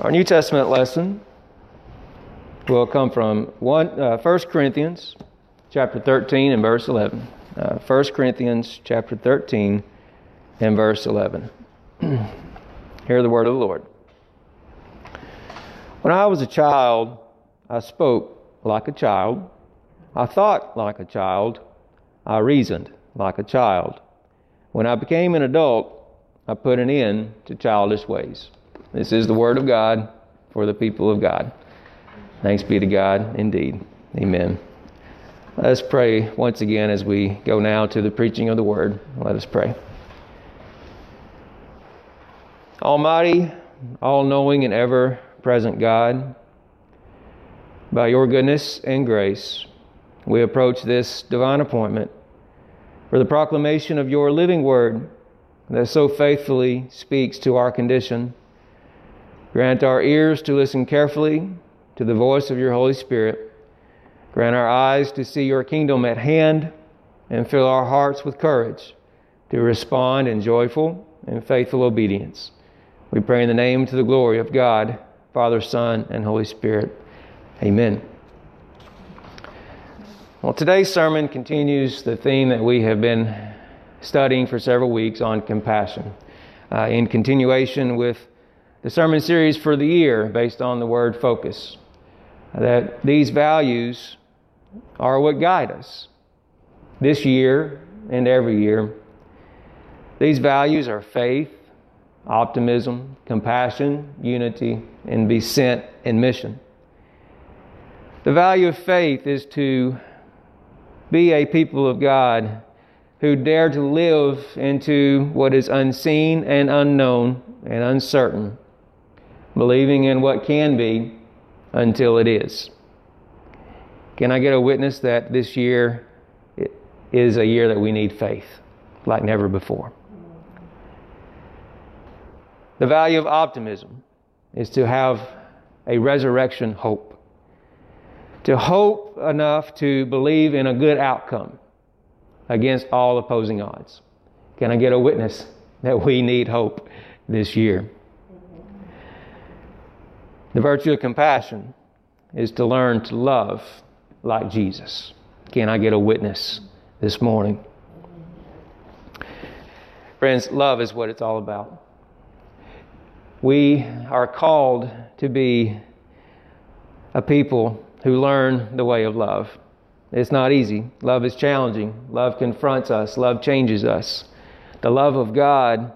Our New Testament lesson will come from one, uh, 1 Corinthians chapter 13 and verse 11. Uh, 1 Corinthians chapter 13 and verse 11. Hear the word of the Lord. When I was a child, I spoke like a child. I thought like a child. I reasoned like a child. When I became an adult, I put an end to childish ways. This is the word of God for the people of God. Thanks be to God indeed. Amen. Let us pray once again as we go now to the preaching of the word. Let us pray. Almighty, all knowing, and ever present God, by your goodness and grace, we approach this divine appointment for the proclamation of your living word that so faithfully speaks to our condition Grant our ears to listen carefully to the voice of your Holy Spirit. Grant our eyes to see your kingdom at hand and fill our hearts with courage to respond in joyful and faithful obedience. We pray in the name to the glory of God, Father, Son, and Holy Spirit. Amen. Well, today's sermon continues the theme that we have been studying for several weeks on compassion. Uh, in continuation with the sermon series for the year based on the word focus. That these values are what guide us this year and every year. These values are faith, optimism, compassion, unity, and be sent in mission. The value of faith is to be a people of God who dare to live into what is unseen and unknown and uncertain believing in what can be until it is. Can I get a witness that this year is a year that we need faith like never before? The value of optimism is to have a resurrection hope. To hope enough to believe in a good outcome against all opposing odds. Can I get a witness that we need hope this year? The virtue of compassion is to learn to love like Jesus. Can I get a witness this morning? Friends, love is what it's all about. We are called to be a people who learn the way of love. It's not easy. Love is challenging. Love confronts us. Love changes us. The love of God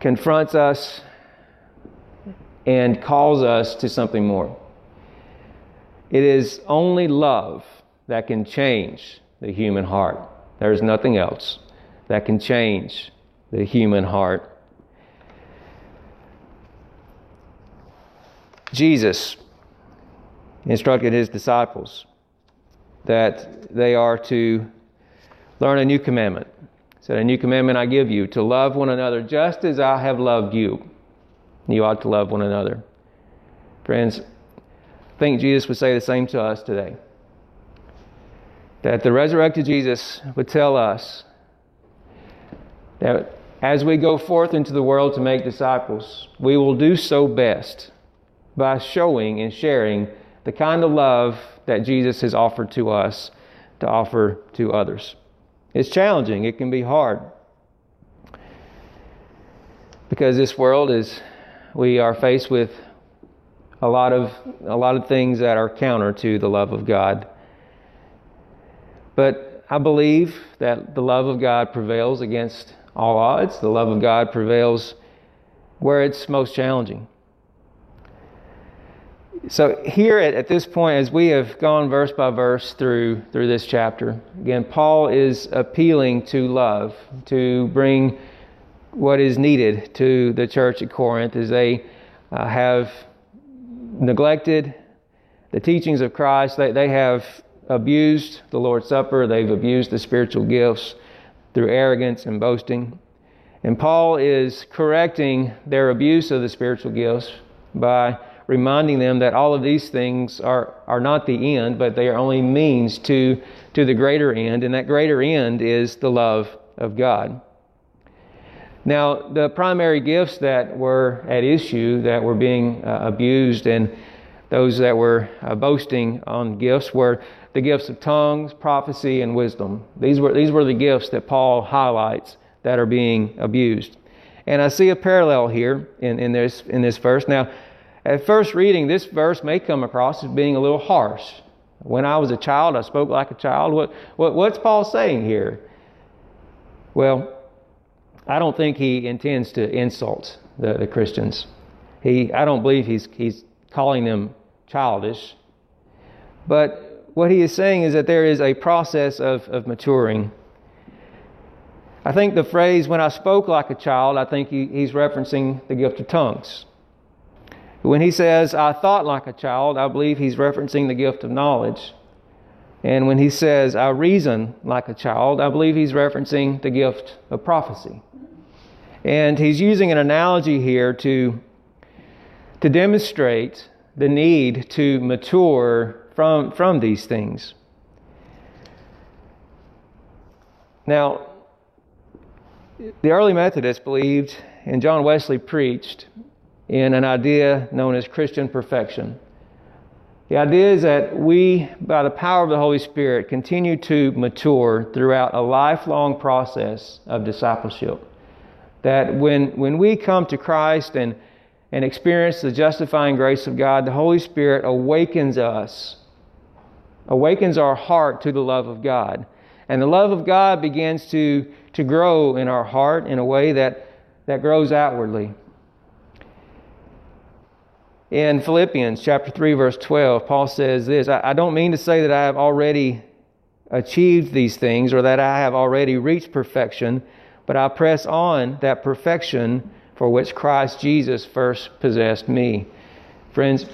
confronts us and calls us to something more. It is only love that can change the human heart. There is nothing else that can change the human heart. Jesus instructed his disciples that they are to learn a new commandment. He said, A new commandment I give you to love one another just as I have loved you. You ought to love one another. Friends, I think Jesus would say the same to us today. That the resurrected Jesus would tell us that as we go forth into the world to make disciples, we will do so best by showing and sharing the kind of love that Jesus has offered to us to offer to others. It's challenging, it can be hard. Because this world is we are faced with a lot of a lot of things that are counter to the love of God. But I believe that the love of God prevails against all odds. The love of God prevails where it's most challenging. So here at, at this point, as we have gone verse by verse through through this chapter, again, Paul is appealing to love to bring what is needed to the church at Corinth is they uh, have neglected the teachings of Christ. They, they have abused the Lord's Supper, they've abused the spiritual gifts through arrogance and boasting. And Paul is correcting their abuse of the spiritual gifts by reminding them that all of these things are, are not the end, but they are only means to, to the greater end, and that greater end is the love of God. Now, the primary gifts that were at issue, that were being uh, abused, and those that were uh, boasting on gifts were the gifts of tongues, prophecy, and wisdom. These were, these were the gifts that Paul highlights that are being abused. And I see a parallel here in, in, this, in this verse. Now, at first reading, this verse may come across as being a little harsh. When I was a child, I spoke like a child. What, what, what's Paul saying here? Well, I don't think he intends to insult the, the Christians. He, I don't believe he's, he's calling them childish. But what he is saying is that there is a process of, of maturing. I think the phrase, when I spoke like a child, I think he, he's referencing the gift of tongues. When he says, I thought like a child, I believe he's referencing the gift of knowledge. And when he says, I reason like a child, I believe he's referencing the gift of prophecy. And he's using an analogy here to, to demonstrate the need to mature from, from these things. Now, the early Methodists believed, and John Wesley preached, in an idea known as Christian perfection. The idea is that we, by the power of the Holy Spirit, continue to mature throughout a lifelong process of discipleship. That when, when we come to Christ and, and experience the justifying grace of God, the Holy Spirit awakens us, awakens our heart to the love of God. And the love of God begins to, to grow in our heart in a way that, that grows outwardly. In Philippians chapter 3, verse 12, Paul says this I don't mean to say that I have already achieved these things or that I have already reached perfection, but I press on that perfection for which Christ Jesus first possessed me. Friends,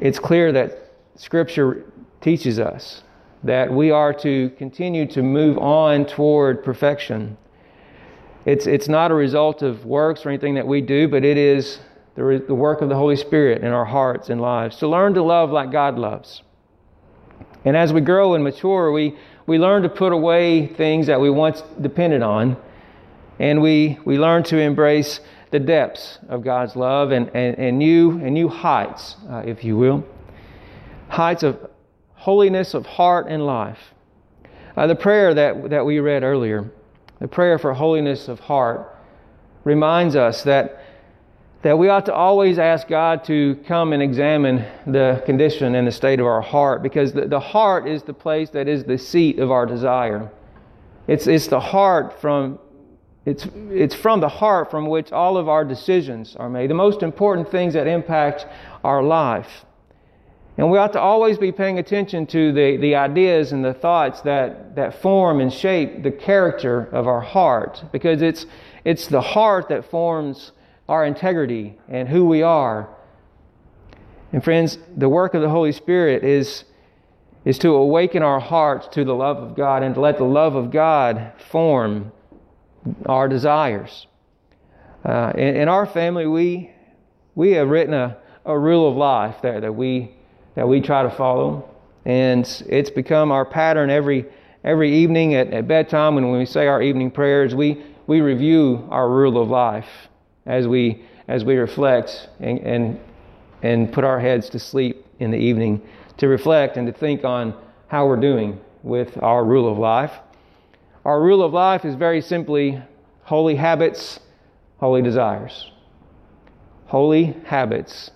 it's clear that Scripture teaches us that we are to continue to move on toward perfection. It's, it's not a result of works or anything that we do, but it is the, the work of the Holy Spirit in our hearts and lives, to learn to love like God loves. And as we grow and mature, we, we learn to put away things that we once depended on, and we, we learn to embrace the depths of God's love and, and, and, new, and new heights, uh, if you will. Heights of holiness of heart and life. Uh, the prayer that, that we read earlier, the prayer for holiness of heart, reminds us that that we ought to always ask God to come and examine the condition and the state of our heart because the, the heart is the place that is the seat of our desire. It's, it's the heart from it's, it's from the heart from which all of our decisions are made, the most important things that impact our life. And we ought to always be paying attention to the, the ideas and the thoughts that, that form and shape the character of our heart because it's, it's the heart that forms our integrity and who we are. And friends, the work of the Holy Spirit is, is to awaken our hearts to the love of God and to let the love of God form our desires. Uh, in, in, our family, we, we have written a, a rule of life there that we, that we try to follow. And it's become our pattern every, every evening at, at bedtime when we say our evening prayers. We, we review our rule of life as we as we reflect and, and and put our heads to sleep in the evening to reflect and to think on how we're doing with our rule of life. Our rule of life is very simply holy habits, holy desires. Holy habits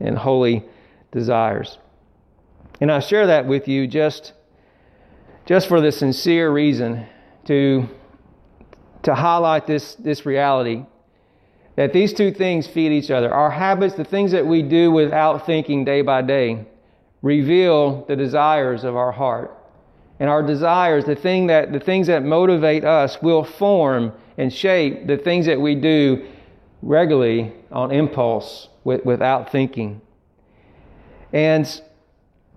and holy desires. And I share that with you just, just for the sincere reason to, to highlight this, this reality that these two things feed each other. Our habits, the things that we do without thinking day by day, reveal the desires of our heart. And our desires, the, thing that, the things that motivate us, will form and shape the things that we do regularly on impulse with, without thinking. And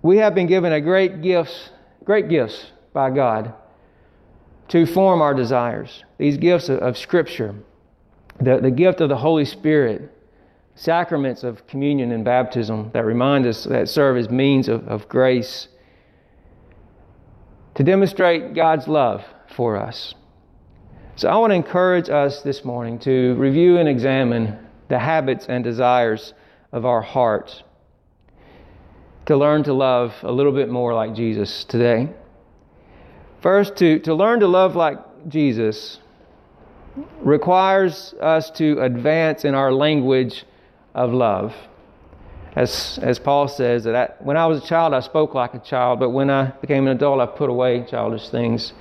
we have been given a great gifts, great gifts by God to form our desires. These gifts of, of Scripture the, the gift of the Holy Spirit, sacraments of communion and baptism that remind us that serve as means of, of grace to demonstrate God's love for us. So I want to encourage us this morning to review and examine the habits and desires of our hearts, to learn to love a little bit more like Jesus today. First, to, to learn to love like Jesus requires us to advance in our language of love. As, as Paul says, that I, when I was a child, I spoke like a child, but when I became an adult, I put away childish things.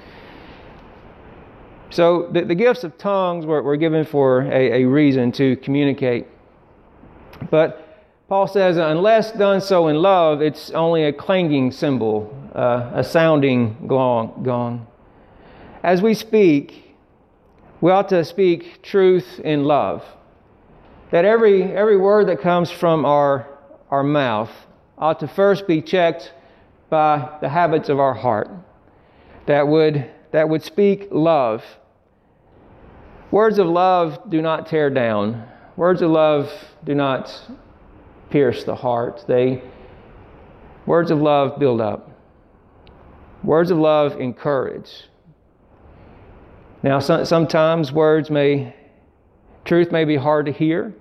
So the, the gifts of tongues were, were given for a, a reason to communicate. But Paul says, unless done so in love, it's only a clanging cymbal, uh, a sounding gong, gong. As we speak, we ought to speak truth in love. That every, every word that comes from our our mouth ought to first be checked by the habits of our heart that would, that would speak love. Words of love do not tear down, words of love do not pierce the heart. They, words of love build up, words of love encourage. Now, sometimes words may, truth may be hard to hear.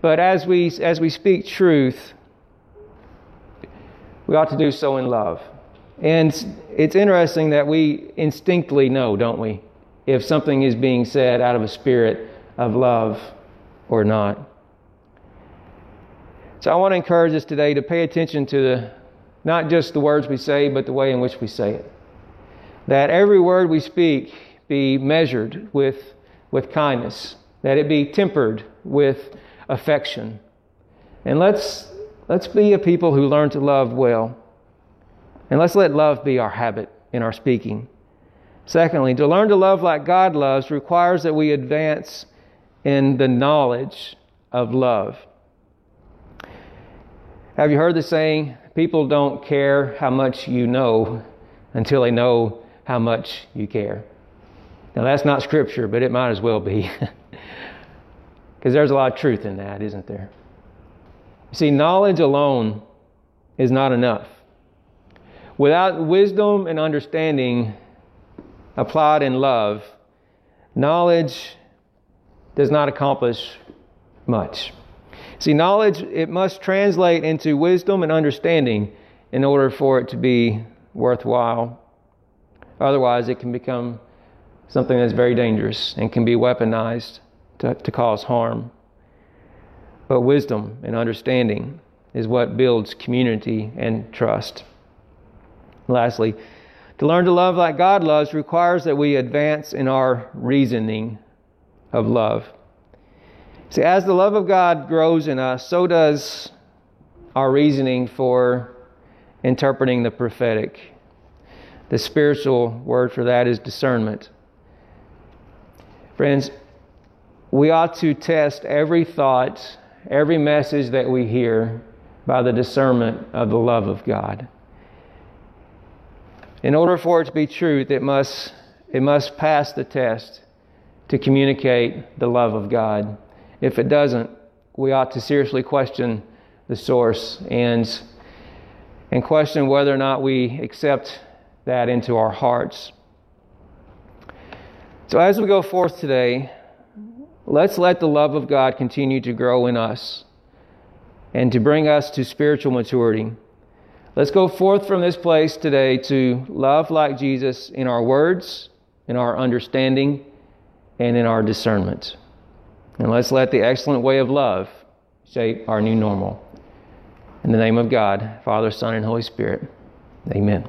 But as we, as we speak truth, we ought to do so in love. And it's interesting that we instinctively know, don't we, if something is being said out of a spirit of love or not. So I want to encourage us today to pay attention to the, not just the words we say, but the way in which we say it. That every word we speak be measured with, with kindness, that it be tempered with affection. And let's, let's be a people who learn to love well. And let's let love be our habit in our speaking. Secondly, to learn to love like God loves requires that we advance in the knowledge of love. Have you heard the saying, people don't care how much you know until they know how much you care? Now, that's not scripture, but it might as well be. Because there's a lot of truth in that, isn't there? See, knowledge alone is not enough. Without wisdom and understanding applied in love, knowledge does not accomplish much. See, knowledge, it must translate into wisdom and understanding in order for it to be worthwhile. Otherwise, it can become something that's very dangerous and can be weaponized to, to cause harm. But wisdom and understanding is what builds community and trust. Lastly, to learn to love like God loves requires that we advance in our reasoning of love. See, as the love of God grows in us, so does our reasoning for interpreting the prophetic. The spiritual word for that is discernment. Friends, we ought to test every thought, every message that we hear by the discernment of the love of God. In order for it to be truth, it must, it must pass the test to communicate the love of God. If it doesn't, we ought to seriously question the source and, and question whether or not we accept that into our hearts. So, as we go forth today, Let's let the love of God continue to grow in us and to bring us to spiritual maturity. Let's go forth from this place today to love like Jesus in our words, in our understanding, and in our discernment. And let's let the excellent way of love shape our new normal. In the name of God, Father, Son, and Holy Spirit, amen.